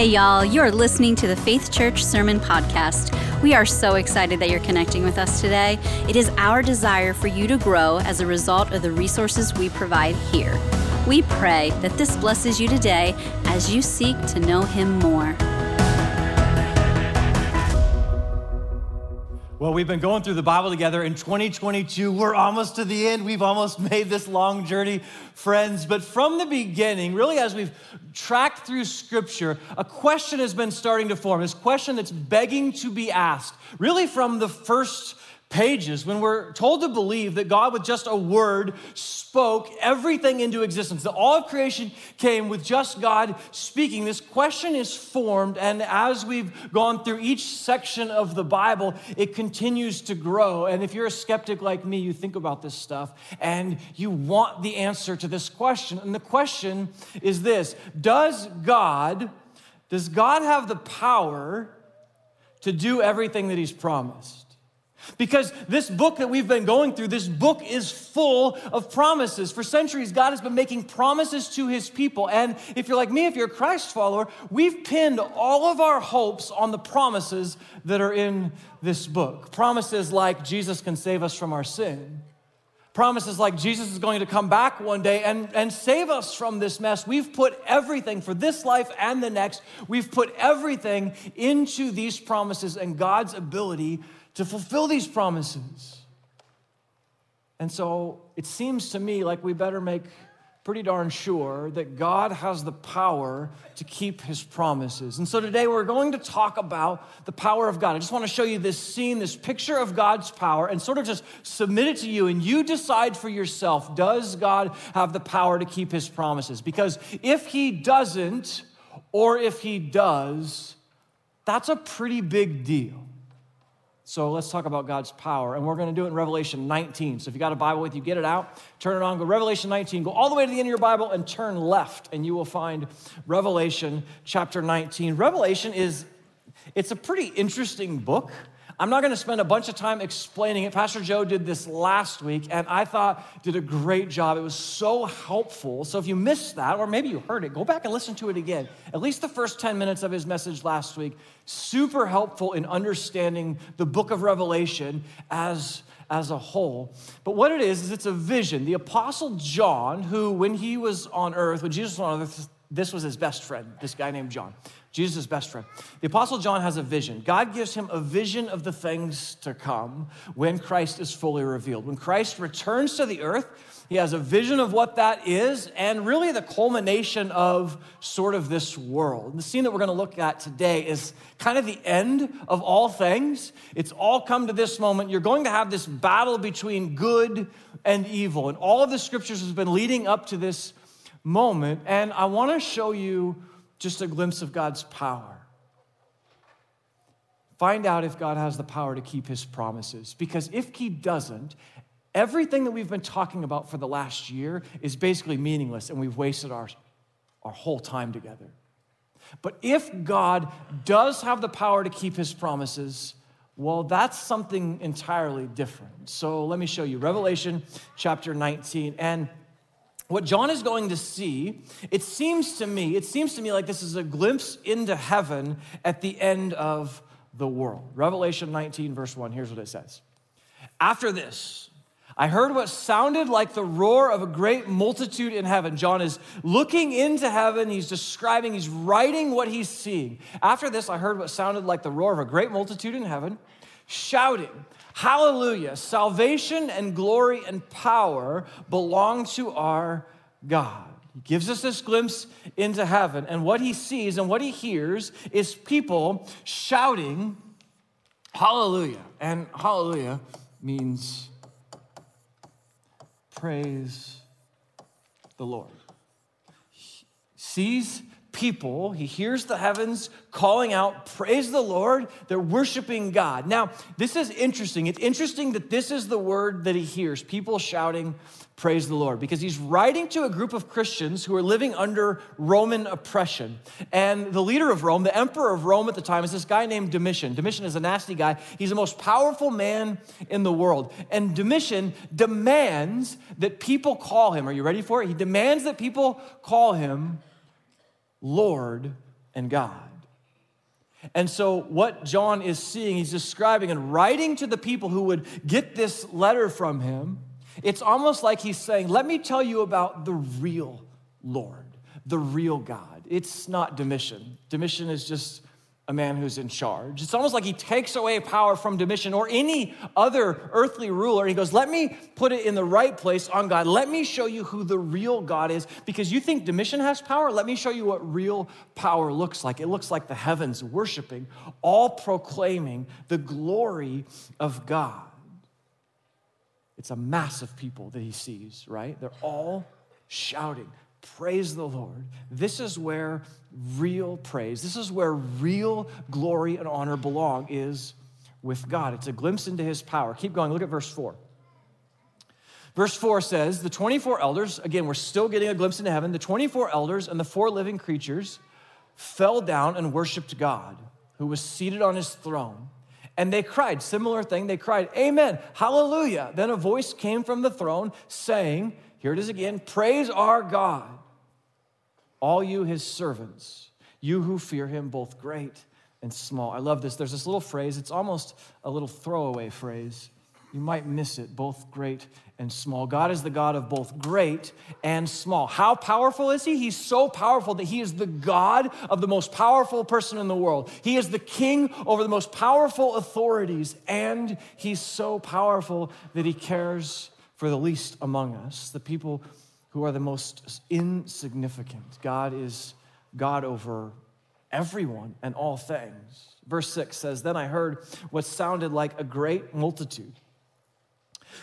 Hey, y'all, you're listening to the Faith Church Sermon Podcast. We are so excited that you're connecting with us today. It is our desire for you to grow as a result of the resources we provide here. We pray that this blesses you today as you seek to know Him more. Well, we've been going through the Bible together in 2022. We're almost to the end. We've almost made this long journey, friends. But from the beginning, really, as we've tracked through Scripture, a question has been starting to form. This question that's begging to be asked, really, from the first pages when we're told to believe that God, with just a word, spoke everything into existence, that all of creation came with just God speaking. This question is formed, and as we've gone through each section of the Bible, it continues to grow. And if you're a skeptic like me, you think about this stuff and you want the answer to this question. And the question is this Does God, does God have the power to do everything that He's promised? Because this book that we've been going through, this book is full of promises. For centuries, God has been making promises to his people. And if you're like me, if you're a Christ follower, we've pinned all of our hopes on the promises that are in this book. Promises like Jesus can save us from our sin. Promises like Jesus is going to come back one day and, and save us from this mess. We've put everything for this life and the next, we've put everything into these promises and God's ability to fulfill these promises. And so it seems to me like we better make pretty darn sure that God has the power to keep his promises. And so today we're going to talk about the power of God. I just want to show you this scene, this picture of God's power, and sort of just submit it to you, and you decide for yourself does God have the power to keep his promises? Because if he doesn't, or if he does, that's a pretty big deal. So let's talk about God's power. And we're going to do it in Revelation 19. So if you got a Bible with you, get it out, turn it on, go Revelation 19, go all the way to the end of your Bible and turn left, and you will find Revelation chapter 19. Revelation is, it's a pretty interesting book. I'm not going to spend a bunch of time explaining it. Pastor Joe did this last week, and I thought did a great job. It was so helpful. So if you missed that, or maybe you heard it, go back and listen to it again. At least the first 10 minutes of his message last week, super helpful in understanding the book of Revelation as as a whole. But what it is, is it's a vision. The Apostle John, who, when he was on earth, when Jesus was on earth, this was his best friend, this guy named John. Jesus' best friend. The Apostle John has a vision. God gives him a vision of the things to come when Christ is fully revealed. When Christ returns to the earth, he has a vision of what that is and really the culmination of sort of this world. The scene that we're going to look at today is kind of the end of all things. It's all come to this moment. You're going to have this battle between good and evil. And all of the scriptures has been leading up to this moment. And I want to show you just a glimpse of God's power. Find out if God has the power to keep his promises. Because if he doesn't, everything that we've been talking about for the last year is basically meaningless and we've wasted our, our whole time together. But if God does have the power to keep his promises, well, that's something entirely different. So let me show you Revelation chapter 19. And what John is going to see, it seems to me, it seems to me like this is a glimpse into heaven at the end of the world. Revelation 19, verse 1, here's what it says. After this, I heard what sounded like the roar of a great multitude in heaven. John is looking into heaven. He's describing, he's writing what he's seeing. After this, I heard what sounded like the roar of a great multitude in heaven, shouting, Hallelujah. Salvation and glory and power belong to our God. He gives us this glimpse into heaven, and what he sees and what he hears is people shouting, Hallelujah. And hallelujah means praise the Lord. He sees people, he hears the heavens calling out, Praise the Lord. They're worshiping God. Now, this is interesting. It's interesting that this is the word that he hears people shouting, Praise the Lord, because he's writing to a group of Christians who are living under Roman oppression. And the leader of Rome, the emperor of Rome at the time, is this guy named Domitian. Domitian is a nasty guy. He's the most powerful man in the world. And Domitian demands that people call him. Are you ready for it? He demands that people call him Lord and God. And so, what John is seeing, he's describing and writing to the people who would get this letter from him. It's almost like he's saying, Let me tell you about the real Lord, the real God. It's not Domitian. Domitian is just a man who's in charge. It's almost like he takes away power from Domitian or any other earthly ruler. He goes, Let me put it in the right place on God. Let me show you who the real God is. Because you think Domitian has power? Let me show you what real power looks like. It looks like the heavens worshiping, all proclaiming the glory of God. It's a mass of people that he sees, right? They're all shouting, Praise the Lord. This is where real praise, this is where real glory and honor belong, is with God. It's a glimpse into his power. Keep going, look at verse 4. Verse 4 says, The 24 elders, again, we're still getting a glimpse into heaven. The 24 elders and the four living creatures fell down and worshiped God, who was seated on his throne. And they cried, similar thing, they cried, Amen, hallelujah. Then a voice came from the throne saying, here it is again praise our God, all you his servants, you who fear him, both great and small. I love this. There's this little phrase, it's almost a little throwaway phrase. You might miss it, both great and small. God is the God of both great and small. How powerful is He? He's so powerful that He is the God of the most powerful person in the world. He is the king over the most powerful authorities, and He's so powerful that He cares for the least among us, the people who are the most insignificant. God is God over everyone and all things. Verse 6 says, Then I heard what sounded like a great multitude,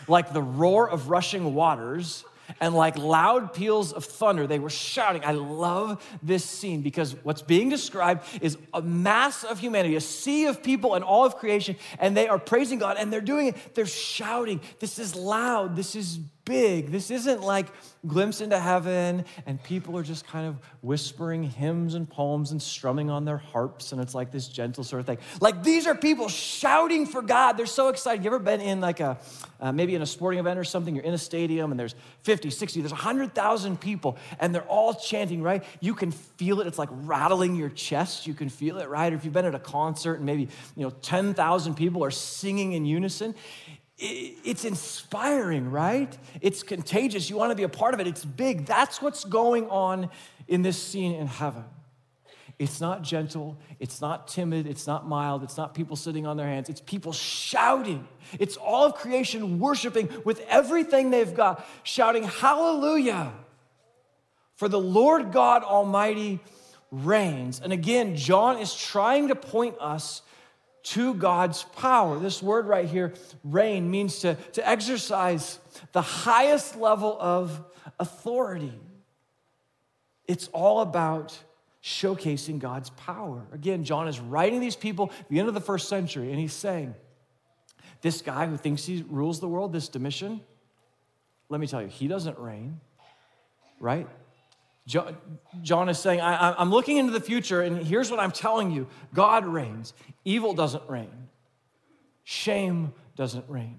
like the roar of rushing waters and like loud peals of thunder, they were shouting. I love this scene because what's being described is a mass of humanity, a sea of people and all of creation, and they are praising God and they're doing it. They're shouting. This is loud. This is big. This isn't like glimpse into heaven and people are just kind of whispering hymns and poems and strumming on their harps and it's like this gentle sort of thing. Like these are people shouting for God. They're so excited. You ever been in like a, uh, maybe in a sporting event or something? You're in a stadium and there's 50, 60, there's 100,000 people and they're all chanting, right? You can feel it. It's like rattling your chest. You can feel it, right? Or if you've been at a concert and maybe, you know, 10,000 people are singing in unison, it's inspiring, right? It's contagious. You want to be a part of it. It's big. That's what's going on in this scene in heaven. It's not gentle, it's not timid, it's not mild, it's not people sitting on their hands. It's people shouting. It's all of creation worshiping with everything they've got, shouting, Hallelujah! For the Lord God Almighty reigns. And again, John is trying to point us to God's power. This word right here, reign, means to, to exercise the highest level of authority. It's all about showcasing God's power. Again, John is writing these people at the end of the first century, and he's saying, This guy who thinks he rules the world, this Domitian, let me tell you, he doesn't reign, right? John is saying, I, am looking into the future, and here's what I'm telling you. God reigns. Evil doesn't reign, shame doesn't reign,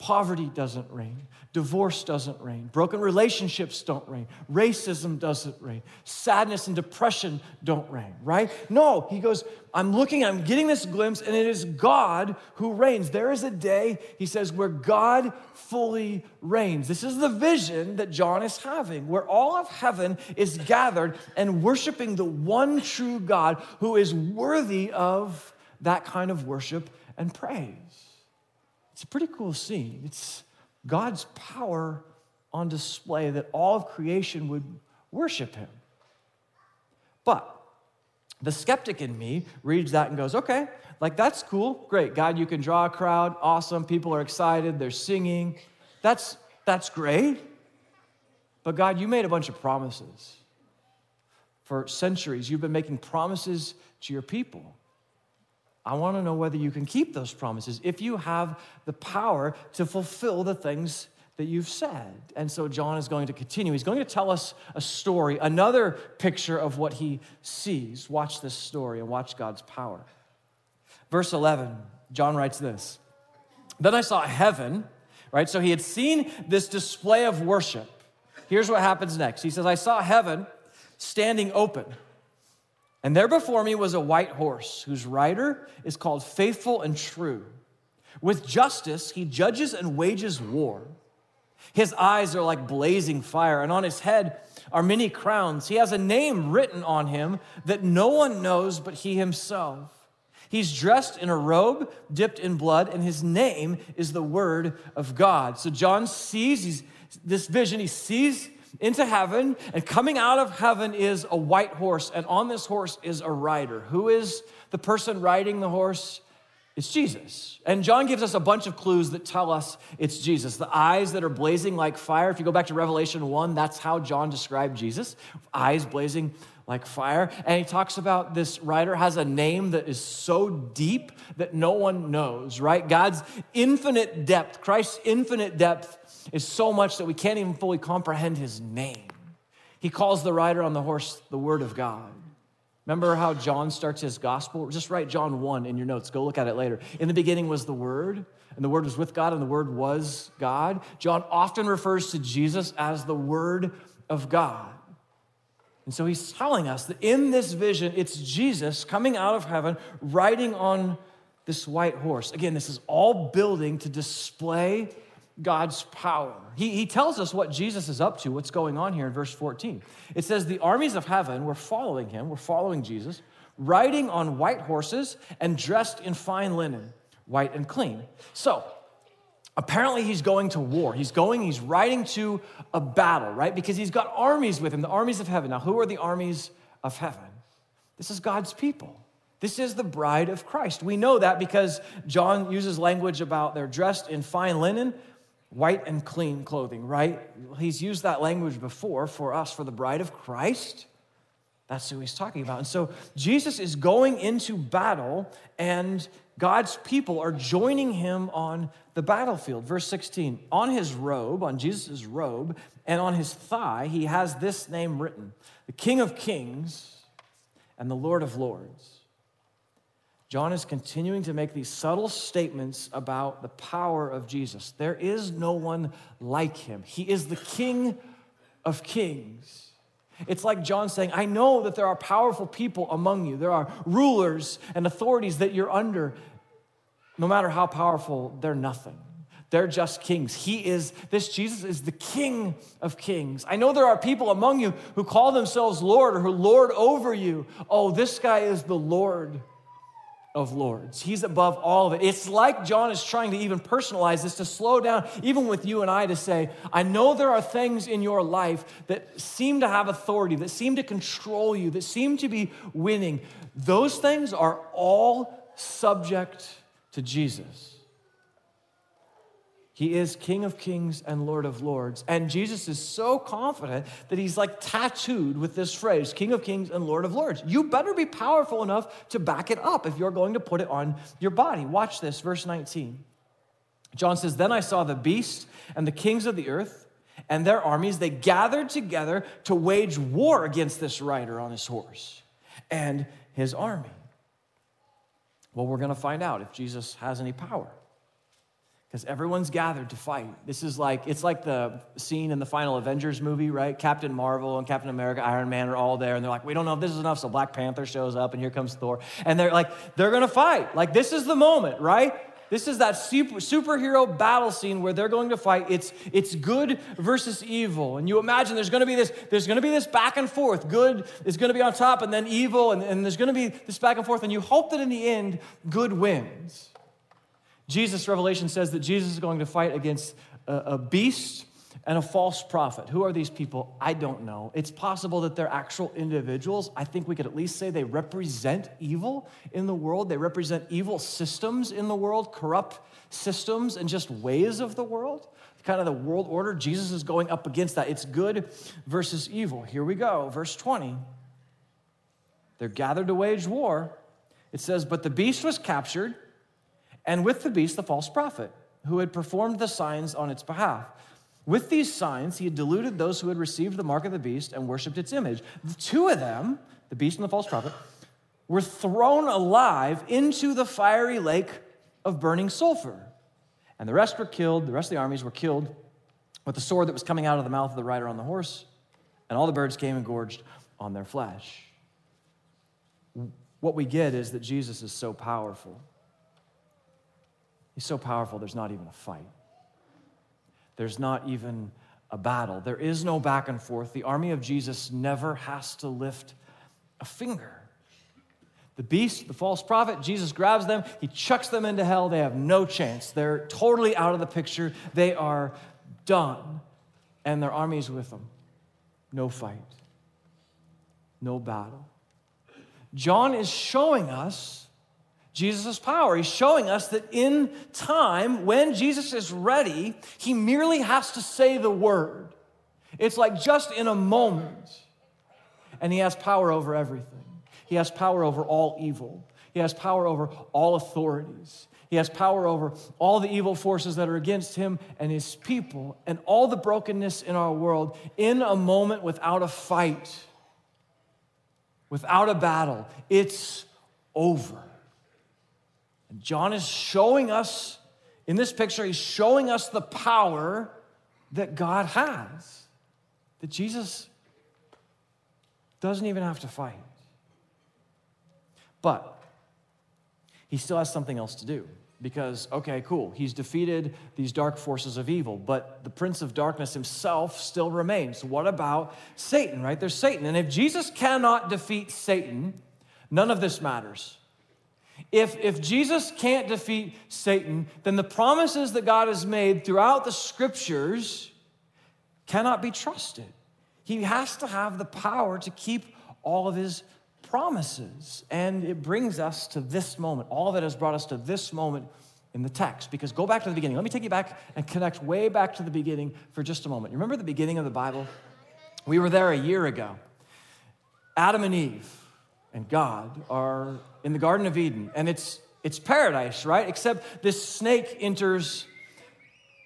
poverty doesn't reign, Divorce doesn't reign. Broken relationships don't reign. Racism doesn't reign. Sadness and depression don't reign, right? No, he goes, I'm looking, I'm getting this glimpse, and it is God who reigns. There is a day, he says, where God fully reigns. This is the vision that John is having, where all of heaven is gathered and worshiping the one true God who is worthy of that kind of worship and praise. It's a pretty cool scene. It's God's power on display that all of creation would worship him. But the skeptic in me reads that and goes, okay, like that's cool, great. God, you can draw a crowd, awesome. People are excited, they're singing. That's, that's great. But God, you made a bunch of promises. For centuries, you've been making promises to your people. I want to know whether you can keep those promises, if you have the power to fulfill the things that you've said. And so John is going to continue. He's going to tell us a story, another picture of what he sees. Watch this story and watch God's power. Verse 11, John writes this Then I saw heaven, right? So he had seen this display of worship. Here's what happens next. He says, I saw heaven standing open And there before me was a white horse, whose rider is called Faithful and True. With justice, he judges and wages war. His eyes are like blazing fire, and on his head are many crowns. He has a name written on him that no one knows but he himself. He's dressed in a robe dipped in blood, and his name is the Word of God. So John sees this vision. He sees into heaven, and coming out of heaven is a white horse, and on this horse is a rider. Who is the person riding the horse? It's Jesus. And John gives us a bunch of clues that tell us it's Jesus. The eyes that are blazing like fire. If you go back to Revelation 1, that's how John described Jesus eyes blazing like fire. And he talks about this rider has a name that is so deep that no one knows, right? God's infinite depth, Christ's infinite depth is so much that we can't even fully comprehend his name. He calls the rider on the horse the Word of God. Remember how John starts his gospel? Just write John 1 in your notes. Go look at it later. In the beginning was the Word, and the Word was with God, and the Word was God. John often refers to Jesus as the Word of God. And so he's telling us that in this vision, it's Jesus coming out of heaven, riding on this white horse. Again, this is all building to display God's power. He, he tells us what Jesus is up to, what's going on here in verse 14. It says, The armies of heaven were following him, were following Jesus, riding on white horses and dressed in fine linen, white and clean. So, apparently he's going to war. He's going, he's riding to a battle, right? Because he's got armies with him, the armies of heaven. Now, who are the armies of heaven? This is God's people. This is the bride of Christ. We know that because John uses language about they're dressed in fine linen, white and clean clothing, right? He's used that language before for us, for the bride of Christ. That's who he's talking about. And so Jesus is going into battle, and God's people are joining him on the battlefield. Verse 16 On his robe, on Jesus' robe, and on his thigh, he has this name written the King of Kings and the Lord of Lords. John is continuing to make these subtle statements about the power of Jesus. There is no one like him. He is the King of Kings. It's like John saying, I know that there are powerful people among you. There are rulers and authorities that you're under. No matter how powerful, they're nothing. They're just kings. He is, this Jesus is the King of kings. I know there are people among you who call themselves Lord or who lord over you. Oh, this guy is the Lord of lords. He's above all of it. It's like John is trying to even personalize this to slow down, even with you and I, to say, I know there are things in your life that seem to have authority, that seem to control you, that seem to be winning. Those things are all subject to Jesus. He is King of Kings and Lord of Lords. And Jesus is so confident that he's like tattooed with this phrase King of Kings and Lord of Lords. You better be powerful enough to back it up if you're going to put it on your body. Watch this, verse 19. John says, Then I saw the beast and the kings of the earth and their armies. They gathered together to wage war against this rider on his horse and his army. Well, we're going to find out if Jesus has any power because everyone's gathered to fight. This is like, it's like the scene in the final Avengers movie, right? Captain Marvel and Captain America, Iron Man are all there, and they're like, we don't know if this is enough. So Black Panther shows up, and here comes Thor. And they're like, they're gonna fight. Like, this is the moment, right? This is that super, superhero battle scene where they're going to fight. It's, it's good versus evil. And you imagine there's going to be this, there's going to be this back and forth. Good is going to be on top, and then evil, and, and there's going to be this back and forth. And you hope that in the end, good wins. Jesus, Revelation says that Jesus is going to fight against a, a beast and a false prophet. Who are these people? I don't know. It's possible that they're actual individuals. I think we could at least say they represent evil in the world. They represent evil systems in the world, corrupt systems and just ways of the world. Kind of the world order. Jesus is going up against that. It's good versus evil. Here we go. Verse 20. They're gathered to wage war. It says, But the beast was captured and with the beast, the false prophet, who had performed the signs on its behalf. With these signs, he had deluded those who had received the mark of the beast and worshiped its image. The two of them, the beast and the false prophet, were thrown alive into the fiery lake of burning sulfur. And the rest were killed, the rest of the armies were killed with the sword that was coming out of the mouth of the rider on the horse, and all the birds came and gorged on their flesh. what we get is that Jesus is so powerful. He's so powerful, there's not even a fight. There's not even a battle. There is no back and forth. The army of Jesus never has to lift a finger. The beast, the false prophet, Jesus grabs them, he chucks them into hell. They have no chance. They're totally out of the picture. They are done. And their army's with them. No fight, no battle. John is showing us Jesus' power. He's showing us that in time, when Jesus is ready, he merely has to say the word. It's like just in a moment, and he has power over everything. He has power over all evil. He has power over all authorities. He has power over all the evil forces that are against him and his people and all the brokenness in our world in a moment without a fight, without a battle. It's over. And John is showing us in this picture, he's showing us the power that God has, that Jesus doesn't even have to fight. But he still has something else to do because, okay, cool, he's defeated these dark forces of evil, but the prince of darkness himself still remains. What about Satan, right? There's Satan. And if Jesus cannot defeat Satan, none of this matters. If, if Jesus can't defeat Satan, then the promises that God has made throughout the scriptures cannot be trusted. He has to have the power to keep all of his promises. And it brings us to this moment. All that has brought us to this moment in the text. Because go back to the beginning. Let me take you back and connect way back to the beginning for just a moment. You remember the beginning of the Bible? We were there a year ago. Adam and Eve and God are in the Garden of Eden, and it's, it's paradise, right? Except this snake enters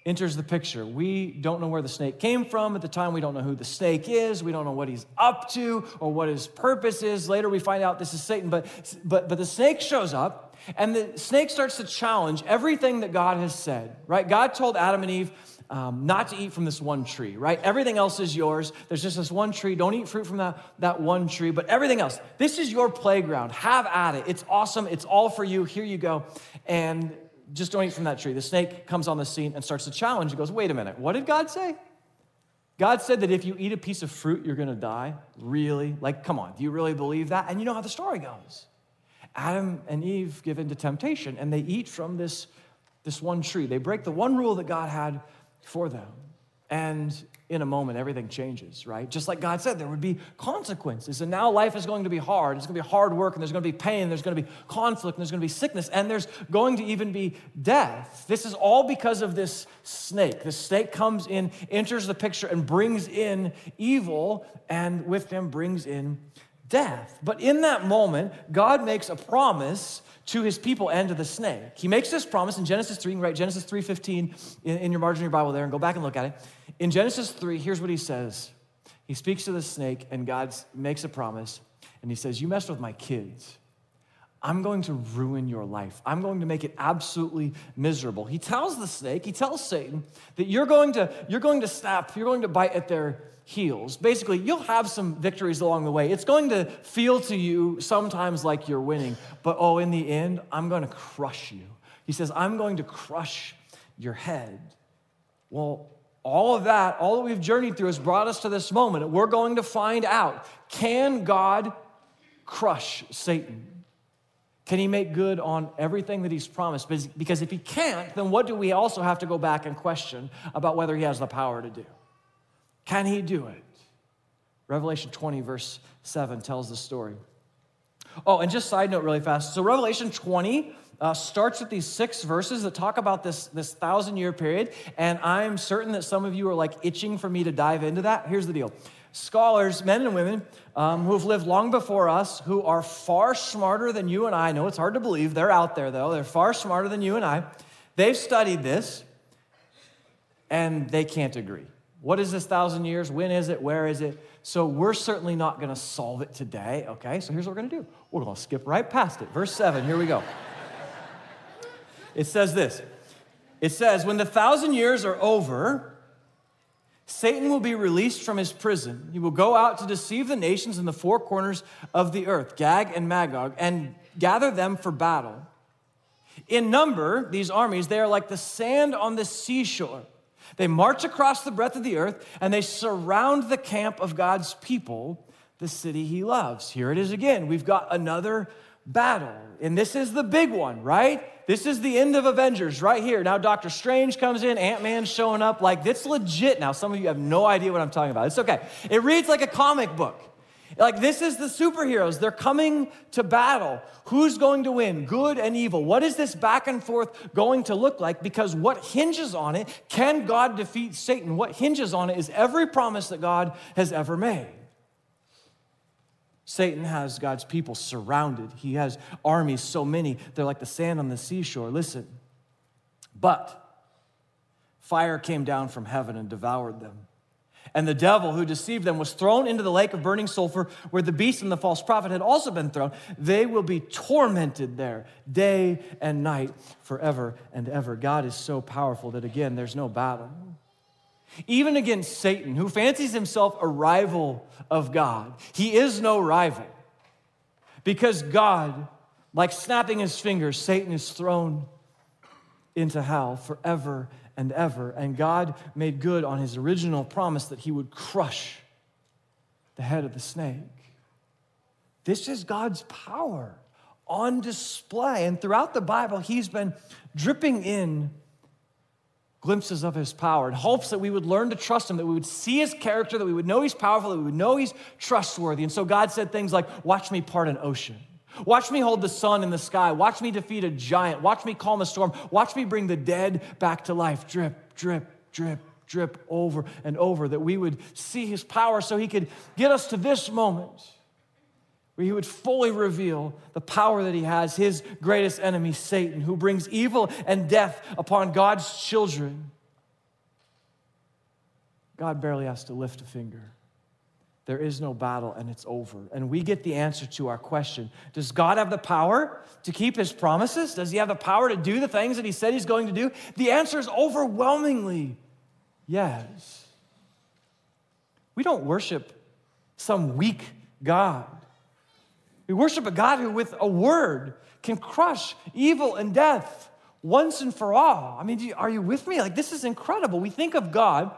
enters the picture. We don't know where the snake came from. At the time, we don't know who the snake is. We don't know what he's up to or what his purpose is. Later, we find out this is Satan. But, but, but the snake shows up, and the snake starts to challenge everything that God has said, right? God told Adam and Eve, um, not to eat from this one tree, right? Everything else is yours. There's just this one tree. Don't eat fruit from that, that one tree, but everything else, this is your playground. Have at it. It's awesome. It's all for you. Here you go. And just don't eat from that tree. The snake comes on the scene and starts to challenge. He goes, Wait a minute, what did God say? God said that if you eat a piece of fruit, you're gonna die? Really? Like, come on, do you really believe that? And you know how the story goes. Adam and Eve give in to temptation and they eat from this, this one tree. They break the one rule that God had for them. And in a moment, everything changes, right? Just like God said, there would be consequences. And now life is going to be hard. It's going to be hard work, and there's going to be pain, there's going to be conflict, and there's going to be sickness, and there's going to even be death. This is all because of this snake. The snake comes in, enters the picture, and brings in evil, and with him brings in death. But in that moment, God makes a promise to his people and to the snake. He makes this promise in Genesis 3. You can write Genesis 3.15 in, in your margin of your Bible there and go back and look at it. In Genesis 3, here's what he says. He speaks to the snake and God makes a promise. And he says, you messed with my kids. I'm going to ruin your life. I'm going to make it absolutely miserable. He tells the snake, he tells Satan that you're going to, you're going to snap, you're going to bite at their heels. Basically, you'll have some victories along the way. It's going to feel to you sometimes like you're winning, but oh, in the end, I'm going to crush you. He says, I'm going to crush your head. Well, all of that, all that we've journeyed through has brought us to this moment. We're going to find out can God crush Satan? Can he make good on everything that he's promised? Because if he can't, then what do we also have to go back and question about whether he has the power to do? Can he do it? Revelation 20, verse 7 tells the story. Oh, and just side note really fast. So, Revelation 20 uh, starts with these six verses that talk about this, this thousand year period. And I'm certain that some of you are like itching for me to dive into that. Here's the deal scholars, men and women, um, who have lived long before us, who are far smarter than you and I. I know it's hard to believe. They're out there, though. They're far smarter than you and I. They've studied this, and they can't agree. What is this thousand years? When is it? Where is it? So we're certainly not going to solve it today, okay? So here's what we're going to do we're going to skip right past it. Verse 7, here we go. It says this It says, When the thousand years are over, Satan will be released from his prison. He will go out to deceive the nations in the four corners of the earth, Gog and Magog, and gather them for battle. In number, these armies, they are like the sand on the seashore. They march across the breadth of the earth and they surround the camp of God's people, the city he loves. Here it is again. We've got another battle. And this is the big one, right? This is the end of Avengers right here. Now, Doctor Strange comes in, Ant Man's showing up. Like, it's legit now. Some of you have no idea what I'm talking about. It's okay. It reads like a comic book. Like, this is the superheroes. They're coming to battle. Who's going to win, good and evil? What is this back and forth going to look like? Because what hinges on it, can God defeat Satan? What hinges on it is every promise that God has ever made. Satan has God's people surrounded. He has armies, so many, they're like the sand on the seashore. Listen, but fire came down from heaven and devoured them. And the devil who deceived them was thrown into the lake of burning sulfur where the beast and the false prophet had also been thrown. They will be tormented there day and night forever and ever. God is so powerful that, again, there's no battle even against Satan, who fancies himself a rival of God. He is no rival because God, like snapping his fingers, Satan is thrown into hell forever and ever. And God made good on his original promise that he would crush the head of the snake. This is God's power on display. And throughout the Bible, he's been dripping in glimpses of his power in hopes that we would learn to trust him, that we would see his character, that we would know he's powerful, that we would know he's trustworthy. And so God said things like, Watch me part an ocean. Watch me hold the sun in the sky. Watch me defeat a giant. Watch me calm a storm. Watch me bring the dead back to life. Drip, drip, drip, drip over and over. That we would see his power so he could get us to this moment where he would fully reveal the power that he has, his greatest enemy, Satan, who brings evil and death upon God's children. God barely has to lift a finger. There is no battle and it's over. And we get the answer to our question Does God have the power to keep his promises? Does he have the power to do the things that he said he's going to do? The answer is overwhelmingly yes. We don't worship some weak God. We worship a God who, with a word, can crush evil and death once and for all. I mean, are you with me? Like, this is incredible. We think of God.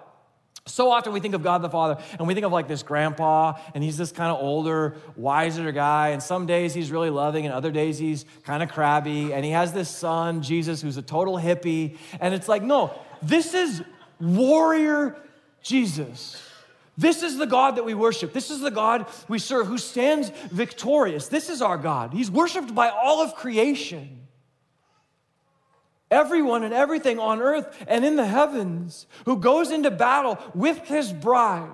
So often we think of God the Father and we think of like this grandpa, and he's this kind of older, wiser guy. And some days he's really loving, and other days he's kind of crabby. And he has this son, Jesus, who's a total hippie. And it's like, no, this is warrior Jesus. This is the God that we worship. This is the God we serve who stands victorious. This is our God. He's worshiped by all of creation. Everyone and everything on earth and in the heavens who goes into battle with his bride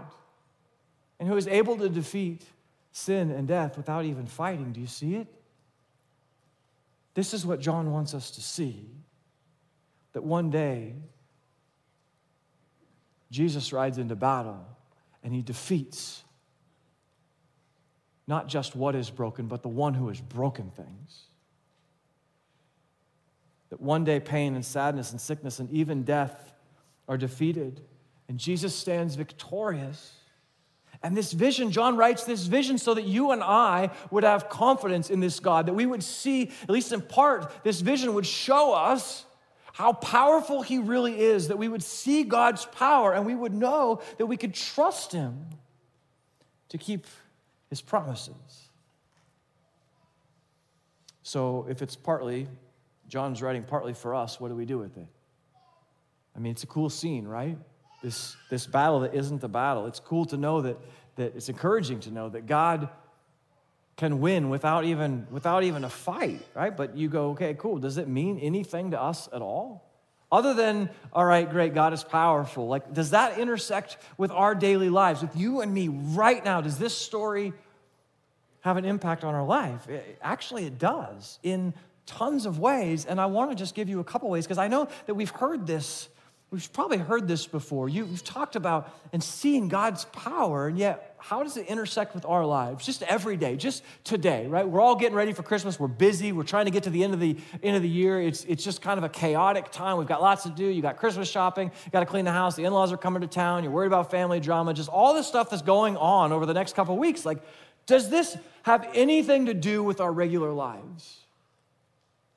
and who is able to defeat sin and death without even fighting. Do you see it? This is what John wants us to see that one day Jesus rides into battle and he defeats not just what is broken, but the one who has broken things. That one day pain and sadness and sickness and even death are defeated, and Jesus stands victorious. And this vision, John writes this vision so that you and I would have confidence in this God, that we would see, at least in part, this vision would show us how powerful He really is, that we would see God's power and we would know that we could trust Him to keep His promises. So, if it's partly, John's writing partly for us, what do we do with it? I mean, it's a cool scene, right? This, this battle that isn't a battle. It's cool to know that, that it's encouraging to know that God can win without even without even a fight right? But you go okay cool. Does it mean anything to us at all? Other than all right great god is powerful. Like does that intersect with our daily lives with you and me right now? Does this story have an impact on our life? It, actually it does in tons of ways. And i want to just give you a couple ways because i know that we've heard this we've probably heard this before. You, have talked about and seeing God's power, and yet how does it intersect with our lives? Just every day, just today, right? We're all getting ready for Christmas. We're busy. We're trying to get to the end of the end of the year. It's, it's just kind of a chaotic time. We've got lots to do. You got Christmas shopping, you got to clean the house, the in-laws are coming to town, you're worried about family drama, just all this stuff that's going on over the next couple weeks. Like, does this have anything to do with our regular lives?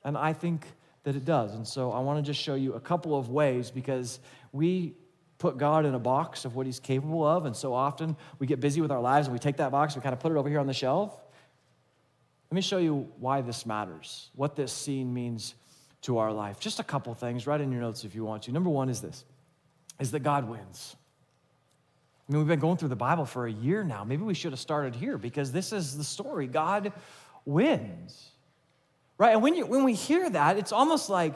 And I think that it does. And so I want to just show you a couple of ways because we put God in a box of what he's capable of. And so often we get busy with our lives and we take that box, and we kind of put it over here on the shelf. Let me show you why this matters, what this scene means to our life. Just a couple things, write in your notes if you want to. Number one is this, is that God wins. I mean, we've been going through the Bible for a year now. Maybe we should have started here because this is the story. God wins right? And when, you, when we hear that, it's almost like,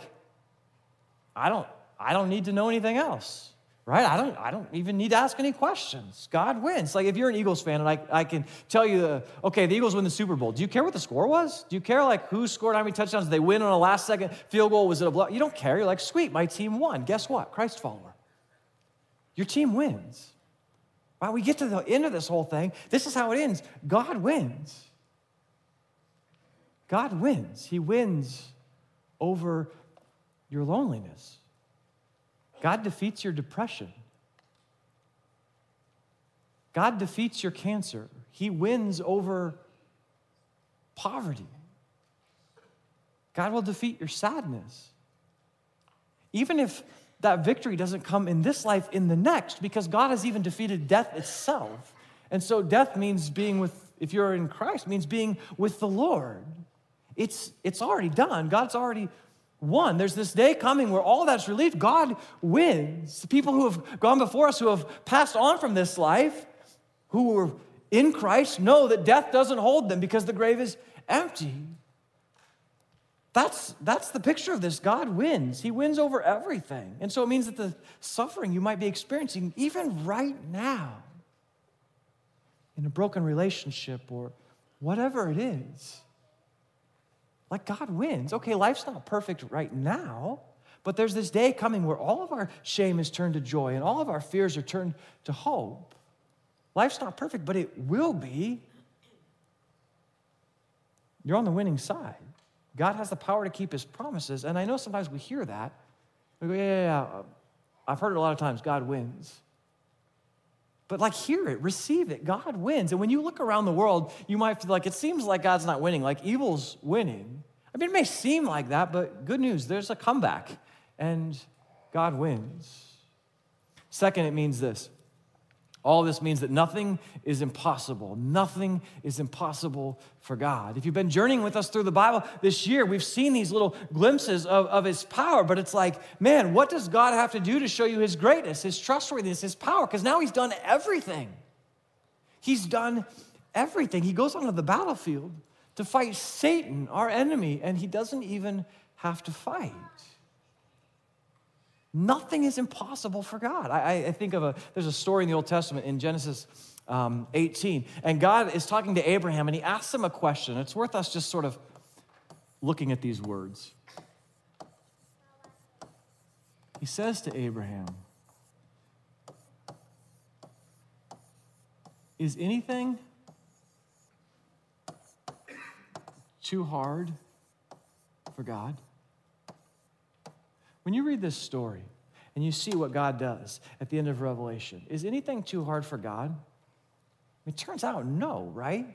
I don't, I don't need to know anything else, right? I don't, I don't even need to ask any questions. God wins. Like if you're an Eagles fan and I, I can tell you, the, okay, the Eagles win the Super Bowl. Do you care what the score was? Do you care like who scored how many touchdowns? Did they win on a last second field goal? Was it a blow? You don't care. You're like, sweet, my team won. Guess what? Christ follower. Your team wins. Right? We get to the end of this whole thing. This is how it ends. God wins. God wins. He wins over your loneliness. God defeats your depression. God defeats your cancer. He wins over poverty. God will defeat your sadness. Even if that victory doesn't come in this life, in the next, because God has even defeated death itself. And so death means being with, if you're in Christ, means being with the Lord. It's, it's already done. God's already won. There's this day coming where all that's relieved. God wins. The people who have gone before us, who have passed on from this life, who were in Christ, know that death doesn't hold them because the grave is empty. That's, that's the picture of this. God wins. He wins over everything. And so it means that the suffering you might be experiencing, even right now, in a broken relationship or whatever it is, like God wins. Okay, life's not perfect right now, but there's this day coming where all of our shame is turned to joy and all of our fears are turned to hope. Life's not perfect, but it will be. You're on the winning side. God has the power to keep his promises. And I know sometimes we hear that. We go, yeah, yeah, yeah. I've heard it a lot of times God wins. But like, hear it, receive it. God wins. And when you look around the world, you might feel like it seems like God's not winning, like evil's winning. I mean, it may seem like that, but good news, there's a comeback, and God wins. Second, it means this all this means that nothing is impossible. Nothing is impossible for God. If you've been journeying with us through the Bible this year, we've seen these little glimpses of, of His power, but it's like, man, what does God have to do to show you His greatness, His trustworthiness, His power? Because now He's done everything. He's done everything. He goes onto the battlefield to fight Satan, our enemy, and He doesn't even have to fight. Nothing is impossible for God. I, I, think of a, there's a story in the Old Testament in Genesis um, 18, and God is talking to Abraham and he asks him a question. It's worth us just sort of looking at these words. He says to Abraham, Is anything too hard for God? When you read this story and you see what God does at the end of Revelation, is anything too hard for God? It turns out no, right?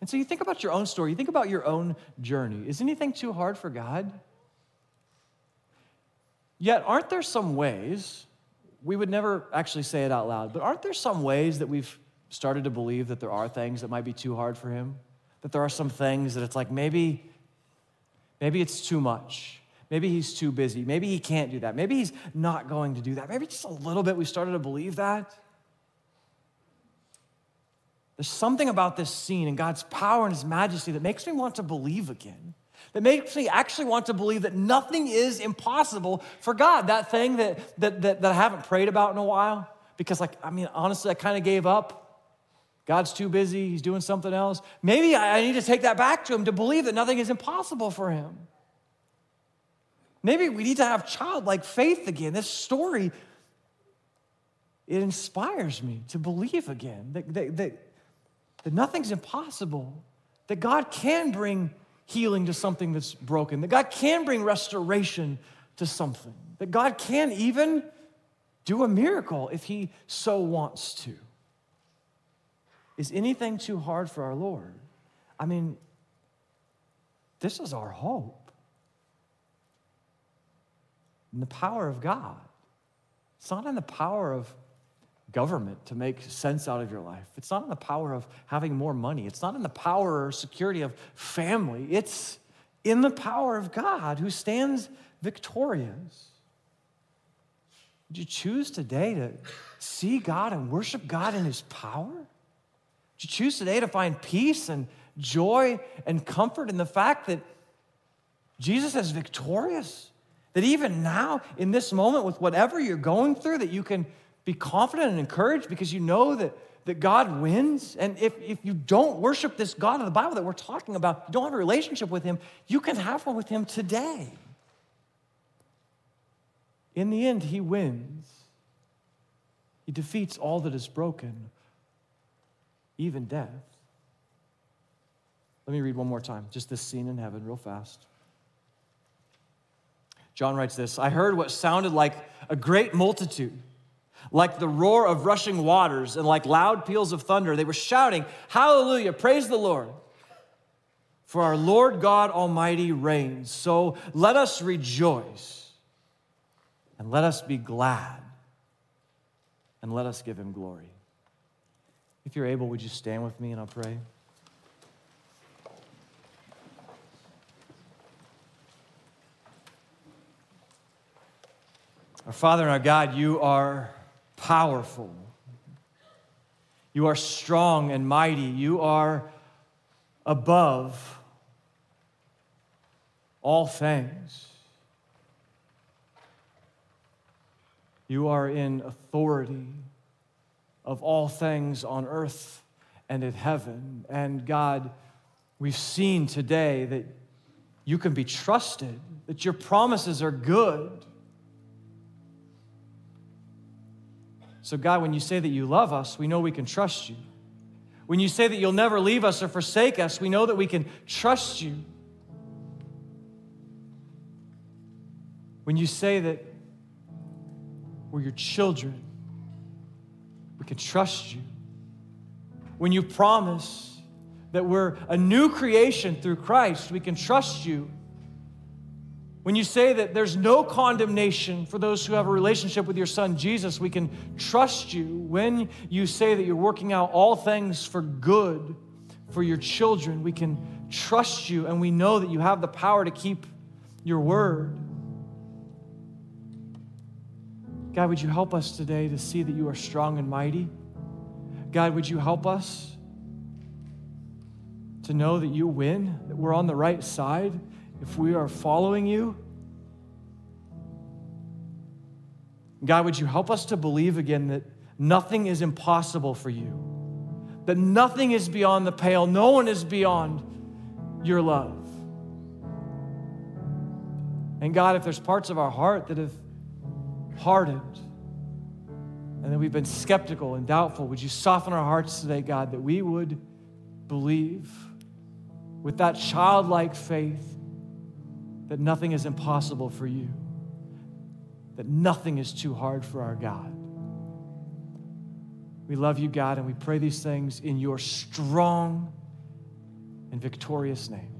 And so you think about your own story, you think about your own journey. Is anything too hard for God? Yet, aren't there some ways, we would never actually say it out loud, but aren't there some ways that we've started to believe that there are things that might be too hard for Him? That there are some things that it's like maybe, maybe it's too much. Maybe he's too busy. Maybe he can't do that. Maybe he's not going to do that. Maybe just a little bit we started to believe that. There's something about this scene and God's power and his majesty that makes me want to believe again. That makes me actually want to believe that nothing is impossible for God. That thing that, that, that, that I haven't prayed about in a while. Because, like, I mean, honestly, I kind of gave up. God's too busy. He's doing something else. Maybe I need to take that back to him to believe that nothing is impossible for him. Maybe we need to have childlike faith again. This story it inspires me to believe again that, that, that, that nothing's impossible, that God can bring healing to something that's broken, that God can bring restoration to something, that God can even do a miracle if He so wants to. Is anything too hard for our Lord? I mean, this is our hope. In the power of God. It's not in the power of government to make sense out of your life. It's not in the power of having more money. It's not in the power or security of family. It's in the power of God who stands victorious. Would you choose today to see God and worship God in His power? Would you choose today to find peace and joy and comfort in the fact that Jesus is victorious? That even now, in this moment, with whatever you're going through, that you can be confident and encouraged because you know that, that God wins. And if, if you don't worship this God of the Bible that we're talking about, you don't have a relationship with Him, you can have one with Him today. In the end, He wins. He defeats all that is broken, even death. Let me read one more time, just this scene in heaven, real fast. John writes this I heard what sounded like a great multitude like the roar of rushing waters and like loud peals of thunder. They were shouting, Hallelujah, praise the Lord. For our Lord God Almighty reigns. So let us rejoice and let us be glad and let us give him glory. If you're able, would you stand with me and I'll pray? Our Father and our God, you are powerful. You are strong and mighty. You are above all things. You are in authority of all things on earth and in heaven. And God, we've seen today that you can be trusted, that your promises are good So, God, when you say that you love us, we know we can trust you. When you say that you'll never leave us or forsake us, we know that we can trust you. When you say that we're your children, we can trust you. When you promise that we're a new creation through Christ, we can trust you. When you say that there's no condemnation for those who have a relationship with your son Jesus, we can trust you. When you say that you're working out all things for good for your children, we can trust you and we know that you have the power to keep your word. God, would you help us today to see that you are strong and mighty? God, would you help us to know that you win, that we're on the right side? If we are following you, God, would you help us to believe again that nothing is impossible for you, that nothing is beyond the pale, no one is beyond your love. And God, if there's parts of our heart that have hardened and that we've been skeptical and doubtful, would you soften our hearts today, God, that we would believe with that childlike faith that nothing is impossible for you, that nothing is too hard for our God. We love you, God, and we pray these things in your strong and victorious name.